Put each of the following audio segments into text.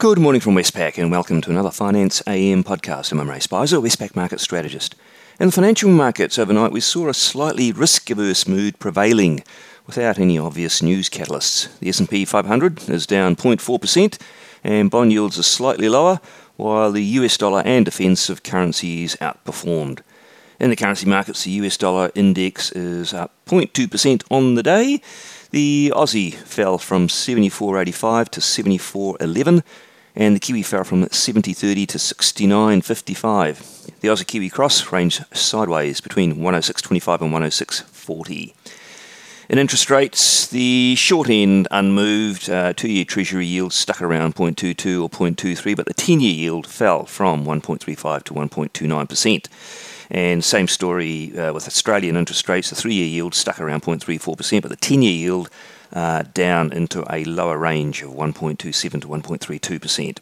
Good morning from Westpac and welcome to another Finance AM podcast. I'm Imre Speizer, Westpac market strategist. In the financial markets overnight, we saw a slightly risk-averse mood prevailing without any obvious news catalysts. The S&P 500 is down 0.4% and bond yields are slightly lower, while the US dollar and defensive currencies outperformed. In the currency markets, the US dollar index is up 0.2% on the day. The Aussie fell from 74.85 to 74.11 and the Kiwi fell from 70.30 to 69.55. The Aussie Kiwi cross ranged sideways between 106.25 and 106.40. In interest rates, the short end unmoved, uh, two year Treasury yield stuck around 0.22 or 0.23, but the 10 year yield fell from 1.35 to 1.29%. And same story uh, with Australian interest rates, the three year yield stuck around 0.34%, but the 10 year yield uh, down into a lower range of 1.27 to 1.32%.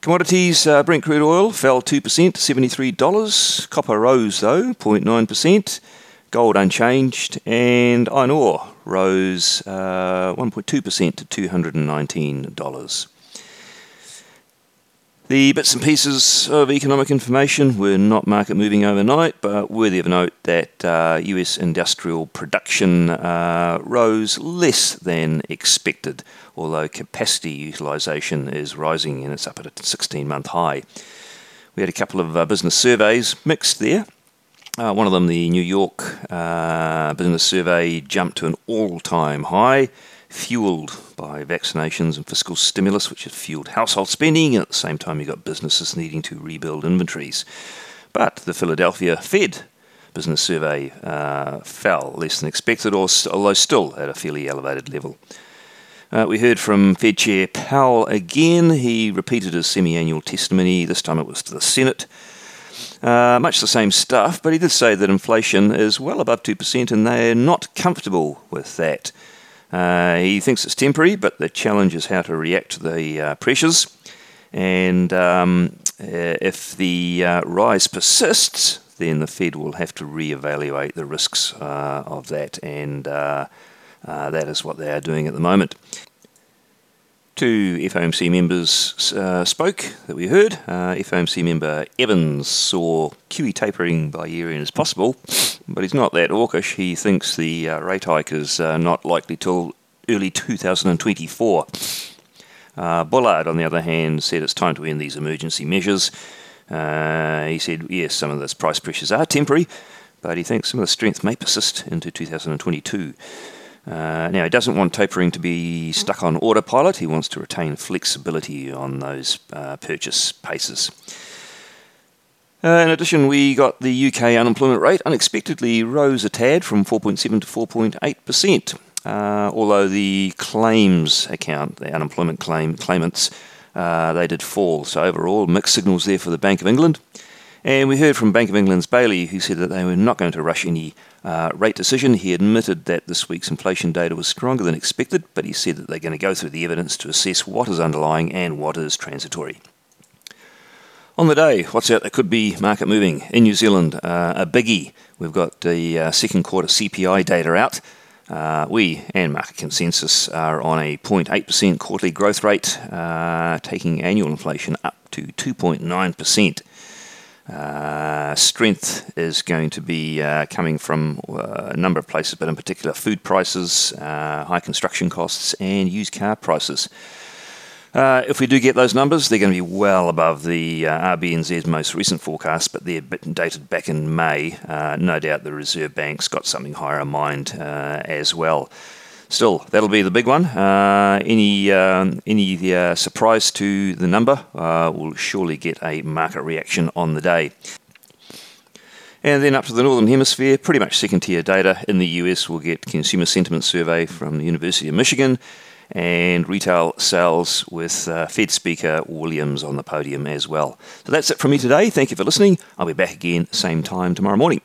Commodities, uh, Brent crude oil fell 2% to $73. Copper rose though, 0.9%. Gold unchanged. And iron ore rose uh, 1.2% to $219. The bits and pieces of economic information were not market moving overnight, but worthy of note that uh, US industrial production uh, rose less than expected, although capacity utilisation is rising and it's up at a 16 month high. We had a couple of uh, business surveys mixed there. Uh, one of them, the New York uh, Business Survey, jumped to an all time high fueled by vaccinations and fiscal stimulus, which has fueled household spending, and at the same time, you've got businesses needing to rebuild inventories. But the Philadelphia Fed business survey uh, fell less than expected, although still at a fairly elevated level. Uh, we heard from Fed Chair Powell again. He repeated his semi annual testimony, this time it was to the Senate. Uh, much the same stuff, but he did say that inflation is well above 2% and they're not comfortable with that. Uh, he thinks it's temporary, but the challenge is how to react to the uh, pressures. And um, uh, if the uh, rise persists, then the Fed will have to re-evaluate the risks uh, of that, and uh, that is what they are doing at the moment. Two FOMC members spoke that we heard. FOMC member Evans saw QE tapering by year end as possible, but he's not that hawkish. He thinks the uh, rate hike is uh, not likely till early 2024. Uh, Bullard, on the other hand, said it's time to end these emergency measures. Uh, he said, yes, some of those price pressures are temporary, but he thinks some of the strength may persist into 2022. Uh, now, he doesn't want tapering to be stuck on autopilot. He wants to retain flexibility on those uh, purchase paces. Uh, in addition, we got the UK unemployment rate unexpectedly rose a tad from 4.7 to 4.8%. Uh, although the claims account, the unemployment claim claimants, uh, they did fall. So overall, mixed signals there for the Bank of England. And we heard from Bank of England's Bailey, who said that they were not going to rush any uh, rate decision. He admitted that this week's inflation data was stronger than expected, but he said that they're going to go through the evidence to assess what is underlying and what is transitory. On the day, what's out that could be market moving? In New Zealand, uh, a biggie. We've got the uh, second quarter CPI data out. Uh, we and market consensus are on a 0.8% quarterly growth rate, uh, taking annual inflation up to 2.9%. Uh, strength is going to be uh, coming from a number of places, but in particular food prices, high construction costs, and used car prices. Uh, if we do get those numbers, they're going to be well above the uh, RBNZ's most recent forecast, but they're dated back in May. no doubt the Reserve Bank's got something higher in mind as well still, that'll be the big one. Uh, any um, any uh, surprise to the number uh, will surely get a market reaction on the day. And then up to the Northern Hemisphere, pretty much second tier data. In the US, we'll get consumer sentiment survey from the University of Michigan and retail sales with uh, Fed Speaker Williams on the podium as well. So that's it from me today. Thank you for listening. I'll be back again same time tomorrow morning.